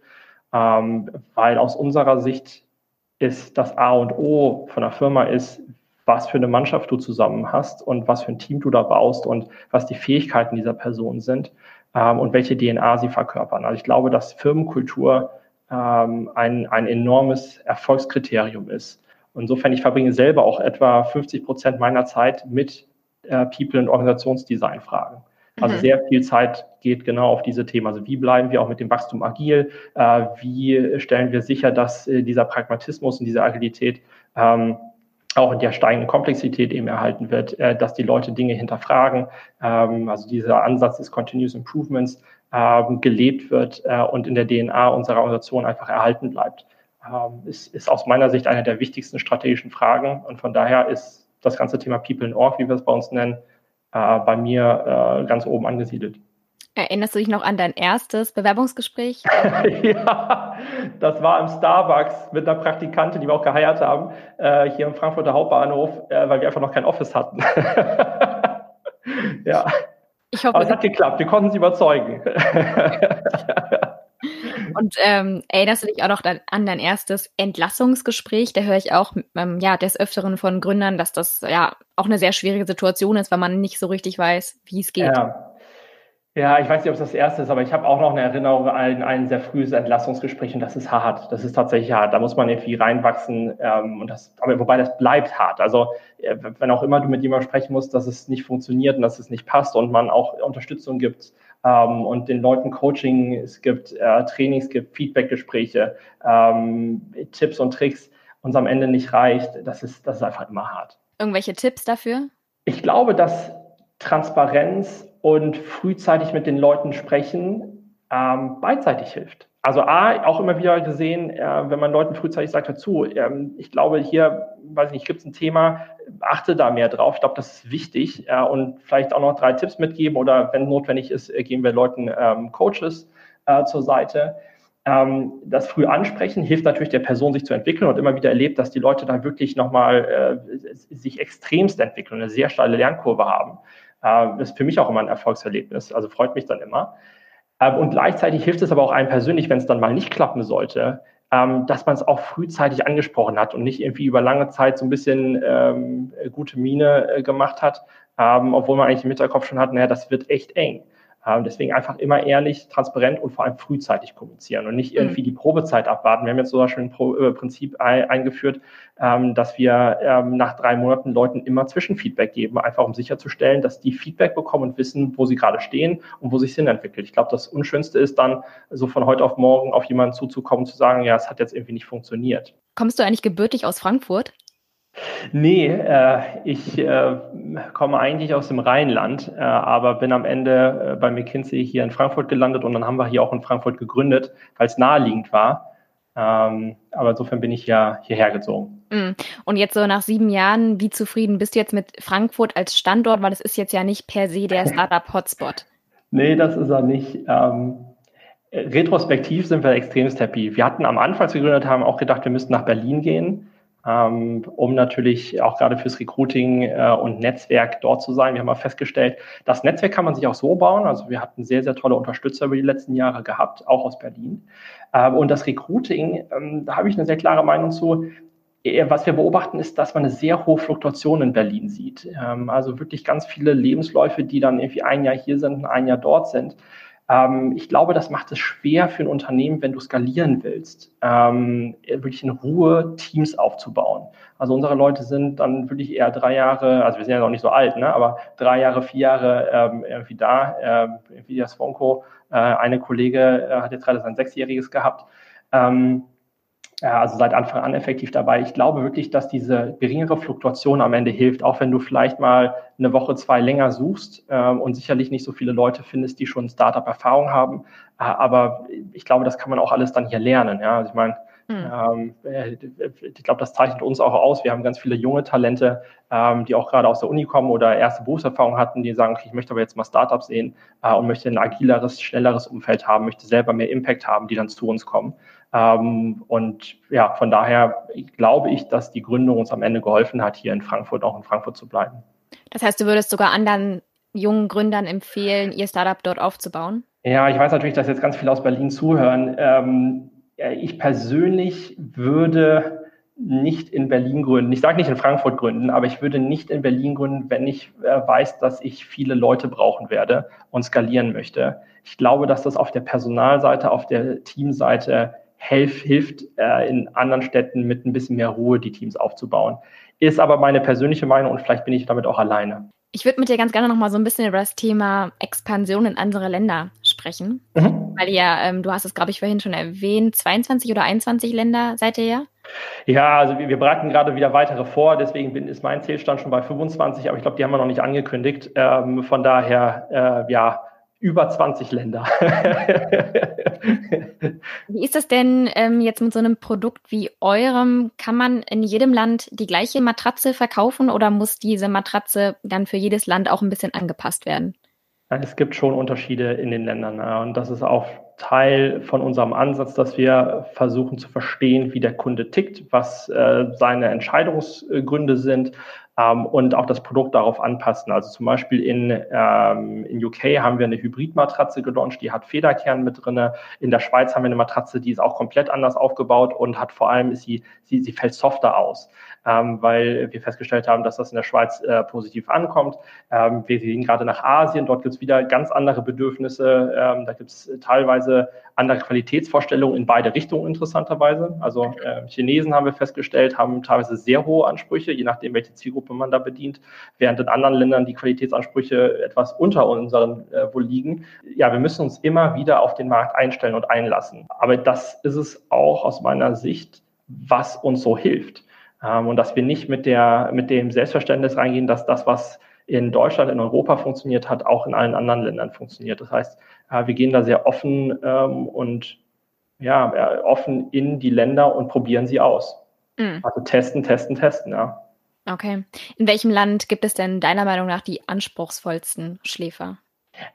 ähm, weil aus unserer Sicht ist das A und O von der Firma ist, was für eine Mannschaft du zusammen hast und was für ein Team du da baust und was die Fähigkeiten dieser Person sind ähm, und welche DNA sie verkörpern. Also ich glaube, dass Firmenkultur ähm, ein, ein enormes Erfolgskriterium ist. Insofern, ich verbringe selber auch etwa 50 Prozent meiner Zeit mit äh, People- und Organisationsdesign-Fragen. Also mhm. sehr viel Zeit geht genau auf diese Themen. Also wie bleiben wir auch mit dem Wachstum agil? Äh, wie stellen wir sicher, dass äh, dieser Pragmatismus und diese Agilität ähm, auch in der steigenden Komplexität eben erhalten wird, äh, dass die Leute Dinge hinterfragen. Ähm, also dieser Ansatz des Continuous Improvements ähm, gelebt wird äh, und in der DNA unserer Organisation einfach erhalten bleibt. Ähm, ist, ist aus meiner Sicht eine der wichtigsten strategischen Fragen. Und von daher ist das ganze Thema People in Org, wie wir es bei uns nennen, äh, bei mir äh, ganz oben angesiedelt. Erinnerst du dich noch an dein erstes Bewerbungsgespräch? ja, das war im Starbucks mit einer Praktikantin, die wir auch geheiert haben, äh, hier im Frankfurter Hauptbahnhof, äh, weil wir einfach noch kein Office hatten. ja. Ich hoffe, Aber es hat geklappt, wir konnten sie überzeugen. Und ähm, erinnerst du dich auch noch an dein erstes Entlassungsgespräch? Da höre ich auch ähm, ja, des Öfteren von Gründern, dass das ja auch eine sehr schwierige Situation ist, weil man nicht so richtig weiß, wie es geht. Ja. Ja, ich weiß nicht, ob es das erste ist, aber ich habe auch noch eine Erinnerung an ein sehr frühes Entlassungsgespräch und das ist hart. Das ist tatsächlich hart. Da muss man irgendwie reinwachsen ähm, und das, aber wobei das bleibt hart. Also äh, wenn auch immer du mit jemandem sprechen musst, dass es nicht funktioniert und dass es nicht passt und man auch Unterstützung gibt ähm, und den Leuten Coaching, es gibt äh, Trainings, es gibt Feedbackgespräche, ähm, Tipps und Tricks, uns am Ende nicht reicht, das ist, das ist einfach immer hart. Irgendwelche Tipps dafür? Ich glaube, dass Transparenz und frühzeitig mit den Leuten sprechen ähm, beidseitig hilft. Also A, auch immer wieder gesehen, äh, wenn man Leuten frühzeitig sagt, dazu, ähm, ich glaube, hier, weiß ich nicht, gibt es ein Thema, achte da mehr drauf. Ich glaube, das ist wichtig äh, und vielleicht auch noch drei Tipps mitgeben oder wenn notwendig ist, äh, geben wir Leuten ähm, Coaches äh, zur Seite. Ähm, das früh ansprechen hilft natürlich der Person, sich zu entwickeln und immer wieder erlebt, dass die Leute da wirklich nochmal äh, sich extremst entwickeln, eine sehr steile Lernkurve haben. Äh, das ist für mich auch immer ein Erfolgserlebnis, also freut mich dann immer. Ähm, und gleichzeitig hilft es aber auch einem persönlich, wenn es dann mal nicht klappen sollte, ähm, dass man es auch frühzeitig angesprochen hat und nicht irgendwie über lange Zeit so ein bisschen ähm, gute Miene äh, gemacht hat, ähm, obwohl man eigentlich im Hinterkopf schon hat, naja, das wird echt eng. Deswegen einfach immer ehrlich, transparent und vor allem frühzeitig kommunizieren und nicht irgendwie mhm. die Probezeit abwarten. Wir haben jetzt sogar schon ein Pro äh, Prinzip ein, eingeführt, ähm, dass wir ähm, nach drei Monaten Leuten immer Zwischenfeedback geben, einfach um sicherzustellen, dass die Feedback bekommen und wissen, wo sie gerade stehen und wo sich Sinn entwickelt. Ich glaube, das Unschönste ist dann, so von heute auf morgen auf jemanden zuzukommen, zu sagen, ja, es hat jetzt irgendwie nicht funktioniert. Kommst du eigentlich gebürtig aus Frankfurt? Nee, äh, ich äh, komme eigentlich aus dem Rheinland, äh, aber bin am Ende äh, bei McKinsey hier in Frankfurt gelandet und dann haben wir hier auch in Frankfurt gegründet, weil es naheliegend war. Ähm, aber insofern bin ich ja hierher gezogen. Mm. Und jetzt so nach sieben Jahren, wie zufrieden bist du jetzt mit Frankfurt als Standort? Weil es ist jetzt ja nicht per se der Startup-Hotspot. Nee, das ist er nicht. Ähm, retrospektiv sind wir extremst happy. Wir hatten am Anfang, als wir gegründet haben, auch gedacht, wir müssten nach Berlin gehen, um natürlich auch gerade fürs Recruiting äh, und Netzwerk dort zu sein. Wir haben mal festgestellt, das Netzwerk kann man sich auch so bauen. Also wir hatten sehr, sehr tolle Unterstützer über die letzten Jahre gehabt, auch aus Berlin. Ähm, und das Recruiting, ähm, da habe ich eine sehr klare Meinung zu was wir beobachten, ist, dass man eine sehr hohe Fluktuation in Berlin sieht. Ähm, also wirklich ganz viele Lebensläufe, die dann irgendwie ein Jahr hier sind, ein Jahr dort sind. Ähm, ich glaube, das macht es schwer für ein Unternehmen, wenn du skalieren willst, ähm, wirklich in Ruhe Teams aufzubauen. Also unsere Leute sind dann wirklich eher drei Jahre, also wir sind ja noch nicht so alt, ne, aber drei Jahre, vier Jahre irgendwie da. wie das Fonko, äh, eine Kollege äh, hat jetzt gerade sein Sechsjähriges gehabt also seit Anfang an effektiv dabei. Ich glaube wirklich, dass diese geringere Fluktuation am Ende hilft, auch wenn du vielleicht mal eine Woche, zwei länger suchst ähm, und sicherlich nicht so viele Leute findest, die schon Startup-Erfahrung haben. Äh, aber ich glaube, das kann man auch alles dann hier lernen. Ja? Also ich meine, hm. Ähm, ich glaube, das zeichnet uns auch aus. Wir haben ganz viele junge Talente, ähm, die auch gerade aus der Uni kommen oder erste Berufserfahrung hatten, die sagen, okay, ich möchte aber jetzt mal Startups sehen äh, und möchte ein agileres, schnelleres Umfeld haben, möchte selber mehr Impact haben, die dann zu uns kommen. Ähm, und ja, von daher glaube ich, dass die Gründung uns am Ende geholfen hat, hier in Frankfurt, auch in Frankfurt zu bleiben. Das heißt, du würdest sogar anderen jungen Gründern empfehlen, ihr Startup dort aufzubauen? Ja, ich weiß natürlich, dass jetzt ganz viele aus Berlin zuhören. Ähm, ich persönlich würde nicht in Berlin gründen. Ich sage nicht in Frankfurt gründen, aber ich würde nicht in Berlin gründen, wenn ich äh, weiß, dass ich viele Leute brauchen werde und skalieren möchte. Ich glaube, dass das auf der Personalseite, auf der Teamseite helf, hilft, äh, in anderen Städten mit ein bisschen mehr Ruhe die Teams aufzubauen. Ist aber meine persönliche Meinung und vielleicht bin ich damit auch alleine. Ich würde mit dir ganz gerne noch mal so ein bisschen über das Thema Expansion in andere Länder sprechen. Mhm. Weil ja, ähm, du hast es, glaube ich, vorhin schon erwähnt, 22 oder 21 Länder seid ihr ja? Ja, also wir, wir bereiten gerade wieder weitere vor, deswegen bin, ist mein Zählstand schon bei 25, aber ich glaube, die haben wir noch nicht angekündigt. Ähm, von daher, äh, ja, über 20 Länder. wie ist das denn ähm, jetzt mit so einem Produkt wie eurem? Kann man in jedem Land die gleiche Matratze verkaufen oder muss diese Matratze dann für jedes Land auch ein bisschen angepasst werden? Es gibt schon Unterschiede in den Ländern und das ist auch Teil von unserem Ansatz, dass wir versuchen zu verstehen, wie der Kunde tickt, was äh, seine Entscheidungsgründe sind ähm, und auch das Produkt darauf anpassen. Also zum Beispiel in, ähm, in UK haben wir eine Hybridmatratze gelauncht, die hat Federkern mit drinne. In der Schweiz haben wir eine Matratze, die ist auch komplett anders aufgebaut und hat vor allem, ist sie, sie, sie fällt softer aus ähm, weil wir festgestellt haben, dass das in der Schweiz äh, positiv ankommt. Ähm, wir gehen gerade nach Asien, dort gibt es wieder ganz andere Bedürfnisse. Ähm, da gibt es teilweise andere Qualitätsvorstellungen in beide Richtungen interessanterweise. Also äh, Chinesen haben wir festgestellt, haben teilweise sehr hohe Ansprüche, je nachdem, welche Zielgruppe man da bedient, während in anderen Ländern die Qualitätsansprüche etwas unter unseren äh, wohl liegen. Ja, wir müssen uns immer wieder auf den Markt einstellen und einlassen. Aber das ist es auch aus meiner Sicht, was uns so hilft. Ähm, und dass wir nicht mit, der, mit dem Selbstverständnis reingehen, dass das, was in Deutschland, in Europa funktioniert hat, auch in allen anderen Ländern funktioniert. Das heißt, äh, wir gehen da sehr offen ähm, und ja, äh, offen in die Länder und probieren sie aus. Mhm. Also testen, testen, testen, ja. Okay. In welchem Land gibt es denn deiner Meinung nach die anspruchsvollsten Schläfer?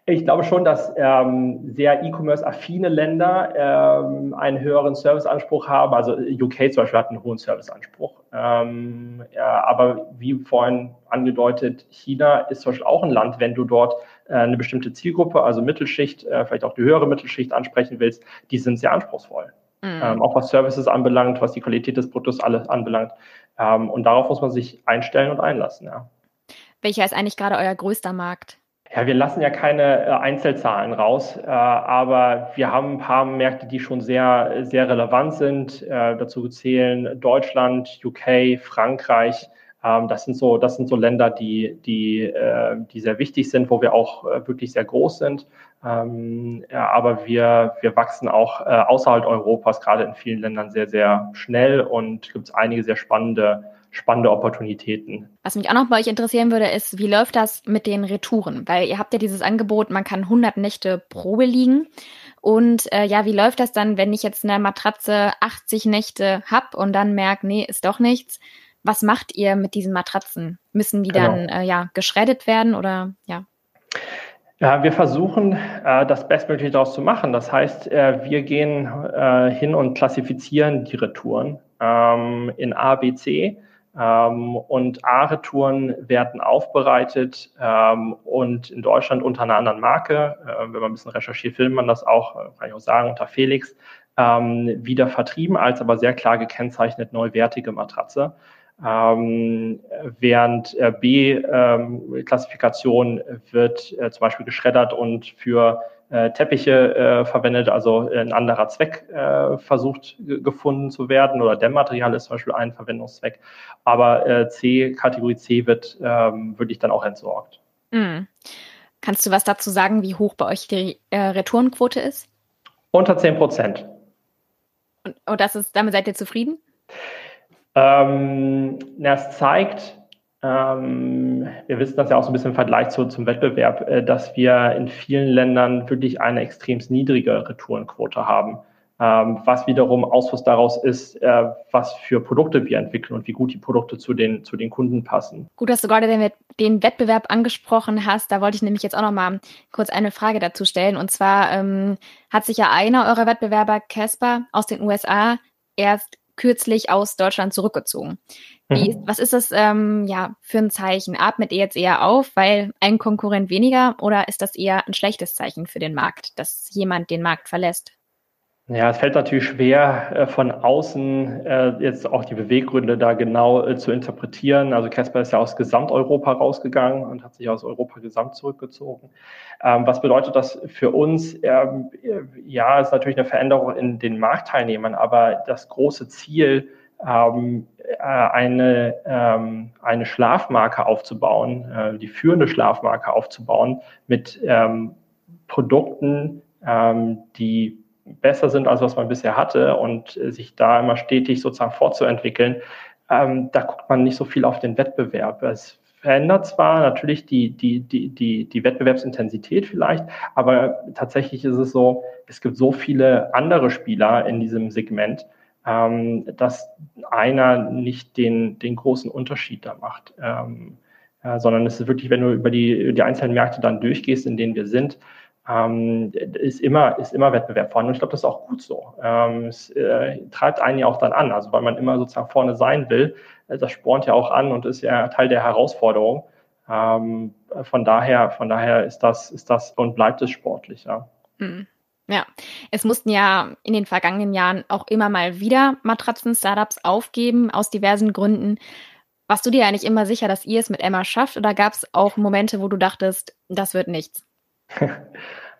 Ich glaube schon, dass ähm, sehr E-Commerce-affine Länder ähm, einen höheren Serviceanspruch haben. Also UK zum Beispiel hat einen hohen Serviceanspruch. Ähm, ja, aber wie vorhin angedeutet, China ist zum Beispiel auch ein Land, wenn du dort äh, eine bestimmte Zielgruppe, also Mittelschicht, äh, vielleicht auch die höhere Mittelschicht ansprechen willst, die sind sehr anspruchsvoll. Mhm. Ähm, auch was Services anbelangt, was die Qualität des Produkts alles anbelangt. Ähm, und darauf muss man sich einstellen und einlassen. Ja. Welcher ist eigentlich gerade euer größter Markt? Ja, wir lassen ja keine äh, Einzelzahlen raus, äh, aber wir haben ein paar Märkte, die schon sehr, sehr relevant sind. Äh, dazu zählen Deutschland, UK, Frankreich. Ähm, das sind so, das sind so Länder, die, die, die sehr wichtig sind, wo wir auch wirklich sehr groß sind. Ähm, aber wir, wir wachsen auch außerhalb Europas, gerade in vielen Ländern sehr, sehr schnell und gibt es einige sehr spannende spannende Opportunitäten. Was mich auch noch bei euch interessieren würde, ist, wie läuft das mit den Retouren? Weil ihr habt ja dieses Angebot, man kann 100 Nächte Probe liegen. Und äh, ja, wie läuft das dann, wenn ich jetzt eine Matratze 80 Nächte hab und dann merke, nee, ist doch nichts? Was macht ihr mit diesen Matratzen? Müssen die genau. dann äh, ja geschreddet werden oder ja? Ja, wir versuchen, äh, das Bestmögliche daraus zu machen. Das heißt, äh, wir gehen äh, hin und klassifizieren die Retouren ähm, in A, B, C. Ähm, und A-Retouren werden aufbereitet ähm, und in Deutschland unter einer anderen Marke, wenn man ein bisschen recherchiert, findet man das auch, kann ich auch sagen, unter Felix, wieder vertrieben, als aber sehr klar gekennzeichnet neuwertige Matratze. Ähm, während äh, B-Klassifikation ähm, wird äh, zum Beispiel geschreddert und für äh, Teppiche äh, verwendet, also ein anderer Zweck äh, versucht gefunden zu werden oder Dämmmaterial ist zum Beispiel ein Verwendungszweck. Aber äh, C, Kategorie C wird ähm, wirklich dann auch entsorgt. Mhm. Kannst du was dazu sagen, wie hoch bei euch die Retourenquote ist? Unter 10 Prozent. Und, und das ist, damit seid ihr zufrieden? Ähm, das zeigt, ähm, wir wissen das ja auch so ein bisschen im Vergleich zu, zum Wettbewerb, äh, dass wir in vielen Ländern wirklich eine extrem niedrige Retourenquote haben. Ähm, was wiederum Ausfluss daraus ist, äh, was für Produkte wir entwickeln und wie gut die Produkte zu den, zu den Kunden passen. Gut, dass du gerade den, den Wettbewerb angesprochen hast. Da wollte ich nämlich jetzt auch noch mal kurz eine Frage dazu stellen. Und zwar ähm, hat sich ja einer eurer Wettbewerber, Casper, aus den USA erst kürzlich aus Deutschland zurückgezogen. Wie, mhm. Was ist das ähm, ja, für ein Zeichen? Atmet ihr jetzt eher auf, weil ein Konkurrent weniger oder ist das eher ein schlechtes Zeichen für den Markt, dass jemand den Markt verlässt? Ja, es fällt natürlich schwer, äh, von außen äh, jetzt auch die Beweggründe da genau äh, zu interpretieren. Also Casper ist ja aus Gesamteuropa rausgegangen und hat sich aus Europa gesamt zurückgezogen. Ähm, was bedeutet das für uns? Ähm, ja, es ist natürlich eine Veränderung in den Marktteilnehmern, aber das große Ziel, ähm, eine, eine Schlafmarke aufzubauen, die führende Schlafmarke aufzubauen mit Produkten, die besser sind, als was man bisher hatte und äh, sich da immer stetig sozusagen fortzuentwickeln, ähm, da guckt man nicht so viel auf den Wettbewerb. Es verändert zwar natürlich die, die, die, die, die Wettbewerbsintensität vielleicht, aber tatsächlich ist es so, es gibt so viele andere Spieler in diesem Segment, ähm, dass einer nicht den, den großen Unterschied da macht. Ähm, äh, sondern es ist wirklich, wenn du über die, die einzelnen Märkte dann durchgehst, in denen wir sind, ähm, ist immer, ist immer Wettbewerb vorhanden. Und ich glaube, das ist auch gut so. Ähm, es äh, treibt einen ja auch dann an, also weil man immer sozusagen vorne sein will. Äh, das spornt ja auch an und ist ja Teil der Herausforderung. Ähm, von daher, von daher ist das, ist das und bleibt es sportlich, ja. Mhm. Ja, es mussten ja in den vergangenen Jahren auch immer mal wieder Matratzen-Startups aufgeben, aus diversen Gründen. Warst du dir eigentlich immer sicher, dass ihr es mit Emma schafft oder gab es auch Momente, wo du dachtest, das wird nichts?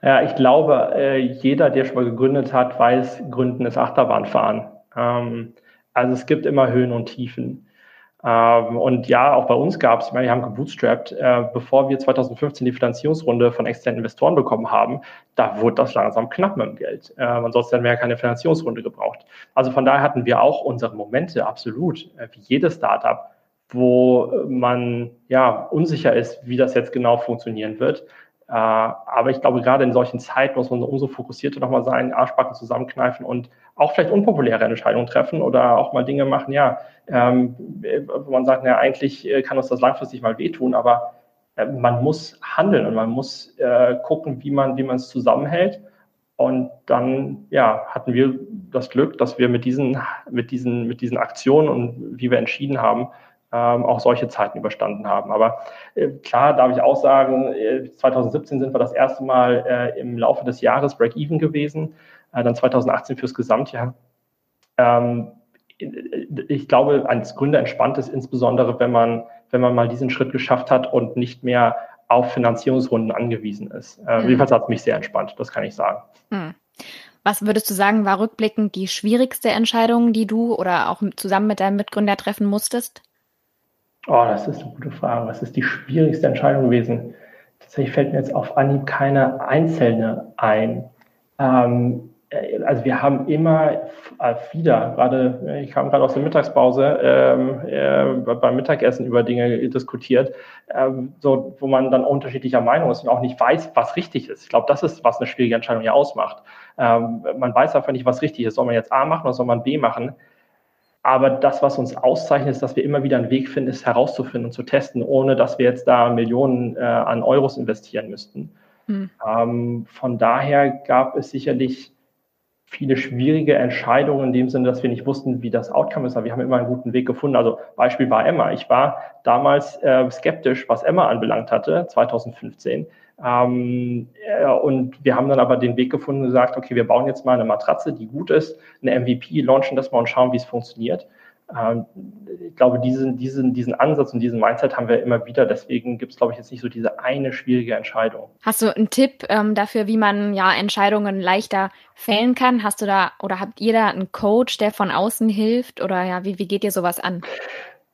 Ja, ich glaube, äh, jeder, der schon mal gegründet hat, weiß, Gründen ist Achterbahnfahren. Ähm, also es gibt immer Höhen und Tiefen. Ähm, und ja, auch bei uns gab es, ich meine, wir haben gebootstrapped, äh, bevor wir 2015 die Finanzierungsrunde von externen Investoren bekommen haben, da wurde das langsam knapp mit dem Geld. Äh, ansonsten hätten wir ja keine Finanzierungsrunde gebraucht. Also von daher hatten wir auch unsere Momente, absolut, wie jedes Startup, wo man ja unsicher ist, wie das jetzt genau funktionieren wird. Äh, aber ich glaube, gerade in solchen Zeiten muss man umso fokussierter nochmal sein, Arschbacken zusammenkneifen und auch vielleicht unpopuläre Entscheidungen treffen oder auch mal Dinge machen, ja, ähm, wo man sagt, naja, eigentlich äh, kann uns das langfristig mal wehtun, aber äh, man muss handeln und man muss gucken, wie man, wie man es zusammenhält. Und dann, ja, hatten wir das Glück, dass wir mit diesen, mit diesen, mit diesen Aktionen und wie wir entschieden haben, ähm, auch solche Zeiten überstanden haben. Aber äh, klar darf ich auch sagen, äh, 2017 sind wir das erste Mal äh, im Laufe des Jahres Break-Even gewesen, äh, dann 2018 fürs Gesamtjahr. Ähm, ich glaube, als Gründer entspannt es insbesondere, wenn man, wenn man mal diesen Schritt geschafft hat und nicht mehr auf Finanzierungsrunden angewiesen ist. Äh, mhm. Jedenfalls hat es mich sehr entspannt, das kann ich sagen. Mhm. Was würdest du sagen, war rückblickend die schwierigste Entscheidung, die du oder auch zusammen mit deinem Mitgründer treffen musstest? Oh, das ist eine gute Frage. Was ist die schwierigste Entscheidung gewesen? Tatsächlich fällt mir jetzt auf Anhieb keine einzelne ein. Ähm, äh, also wir haben immer wieder, gerade, äh, ich kam gerade aus der Mittagspause, ähm, äh, beim Mittagessen über Dinge diskutiert, ähm, so, wo man dann unterschiedlicher Meinung ist und auch nicht weiß, was richtig ist. Ich glaube, das ist, was eine schwierige Entscheidung ja ausmacht. Ähm, man weiß einfach nicht, was richtig ist. Soll man jetzt A machen oder soll man B machen? Aber das, was uns auszeichnet, ist, dass wir immer wieder einen Weg finden, es herauszufinden und zu testen, ohne dass wir jetzt da Millionen äh, an Euros investieren müssten. Hm. Ähm, von daher gab es sicherlich viele schwierige Entscheidungen in dem Sinne, dass wir nicht wussten, wie das Outcome ist, aber wir haben immer einen guten Weg gefunden. Also Beispiel war Emma. Ich war damals äh, skeptisch, was Emma anbelangt hatte, 2015. Ähm, äh, und wir haben dann aber den Weg gefunden und gesagt, okay, wir bauen jetzt mal eine Matratze, die gut ist, eine MVP, launchen das mal und schauen, wie es funktioniert. Ähm, ich glaube, diesen, diesen, diesen Ansatz und diesen Mindset haben wir immer wieder. Deswegen gibt es, glaube ich, jetzt nicht so diese eine schwierige Entscheidung. Hast du einen Tipp ähm, dafür, wie man ja Entscheidungen leichter fällen kann? Hast du da oder habt ihr da einen Coach, der von außen hilft? Oder ja, wie, wie geht ihr sowas an?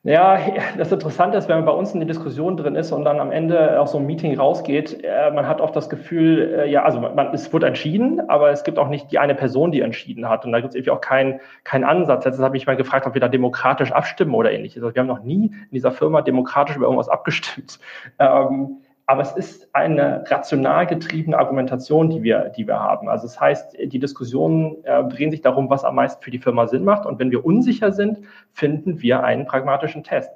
Ja, das Interessante ist, wenn man bei uns in der Diskussion drin ist und dann am Ende aus so einem Meeting rausgeht, äh, man hat oft das Gefühl, äh, ja, also man, es wurde entschieden, aber es gibt auch nicht die eine Person, die entschieden hat. Und da gibt es irgendwie auch keinen keinen Ansatz. Jetzt habe ich mal gefragt, ob wir da demokratisch abstimmen oder ähnliches. Also wir haben noch nie in dieser Firma demokratisch über irgendwas abgestimmt. Ähm, aber es ist eine rational getriebene Argumentation, die wir, die wir haben. Also das heißt, die Diskussionen äh, drehen sich darum, was am meisten für die Firma Sinn macht. Und wenn wir unsicher sind, finden wir einen pragmatischen Test.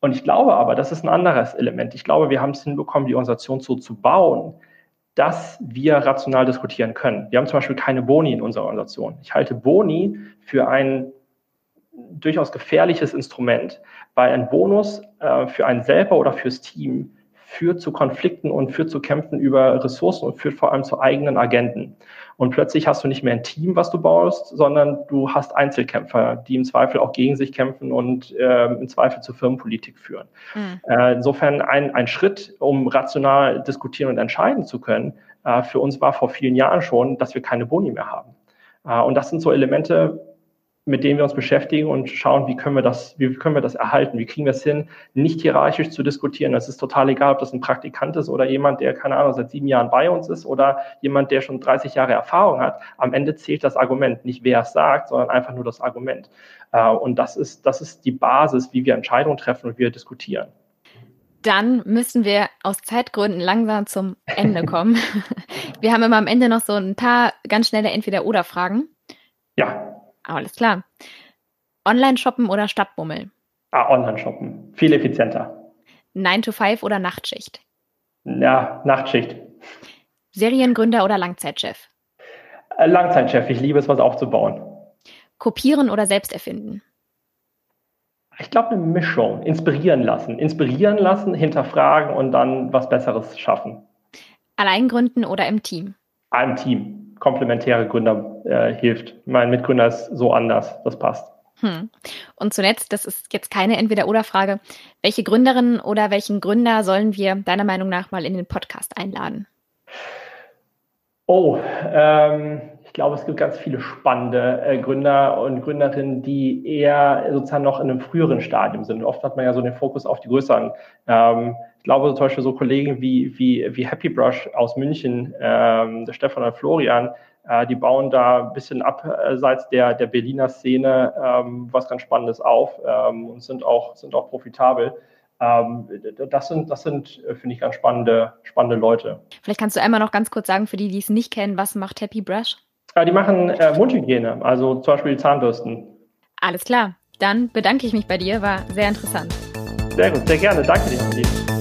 Und ich glaube aber, das ist ein anderes Element. Ich glaube, wir haben es hinbekommen, die Organisation so zu bauen, dass wir rational diskutieren können. Wir haben zum Beispiel keine Boni in unserer Organisation. Ich halte Boni für ein durchaus gefährliches Instrument, weil ein Bonus äh, für einen selber oder fürs Team führt zu Konflikten und führt zu Kämpfen über Ressourcen und führt vor allem zu eigenen Agenten. Und plötzlich hast du nicht mehr ein Team, was du baust, sondern du hast Einzelkämpfer, die im Zweifel auch gegen sich kämpfen und äh, im Zweifel zu Firmenpolitik führen. Mhm. Äh, insofern ein, ein Schritt, um rational diskutieren und entscheiden zu können, äh, für uns war vor vielen Jahren schon, dass wir keine Boni mehr haben. Äh, und das sind so Elemente, mit denen wir uns beschäftigen und schauen, wie können wir das, wie können wir das erhalten, wie kriegen wir es hin, nicht hierarchisch zu diskutieren. Es ist total egal, ob das ein Praktikant ist oder jemand, der, keine Ahnung, seit sieben Jahren bei uns ist oder jemand, der schon 30 Jahre Erfahrung hat. Am Ende zählt das Argument, nicht wer es sagt, sondern einfach nur das Argument. Äh, und das ist, das ist die Basis, wie wir Entscheidungen treffen und wie wir diskutieren. Dann müssen wir aus Zeitgründen langsam zum Ende kommen. wir haben immer am Ende noch so ein paar ganz schnelle Entweder-Oder-Fragen. Ja. Alles klar. Online-Shoppen oder Stadtbummel? Ah, Online-Shoppen. Viel effizienter. 9 to 5 oder Nachtschicht? Ja, Nachtschicht. Seriengründer oder Langzeitchef? Äh, Langzeitchef. Ich liebe es, was aufzubauen. Kopieren oder selbst erfinden? Ich glaube, eine Mischung. Inspirieren lassen. Inspirieren lassen, hinterfragen und dann was Besseres schaffen. Allein gründen oder im Team? Im Team komplementäre Gründer äh, hilft. Mein Mitgründer ist so anders, das passt. Hm. Und zuletzt, das ist jetzt keine Entweder-Oder-Frage, welche Gründerin oder welchen Gründer sollen wir deiner Meinung nach mal in den Podcast einladen? Oh, ähm, glaube, es gibt ganz viele spannende äh, Gründer und Gründerinnen, die eher sozusagen noch in einem früheren Stadium sind. Oft hat man ja so den Fokus auf die größeren. Ähm, ich glaube zum Beispiel so Kollegen wie, wie, wie Happy Brush aus München, ähm, der Stefan und Florian, äh, die bauen da ein bisschen abseits der, der Berliner Szene ähm, was ganz Spannendes auf ähm, und sind auch, sind auch profitabel. Ähm, das sind, das sind, äh, finde ich, ganz spannende, spannende Leute. Vielleicht kannst du einmal noch ganz kurz sagen, für die, die es nicht kennen, was macht Happy Brush? Ja, die machen äh, Mundhygiene, also zum Beispiel Zahnbürsten. Alles klar. Dann bedanke ich mich bei dir, war sehr interessant. Sehr gut, sehr gerne. Danke dir, Andi.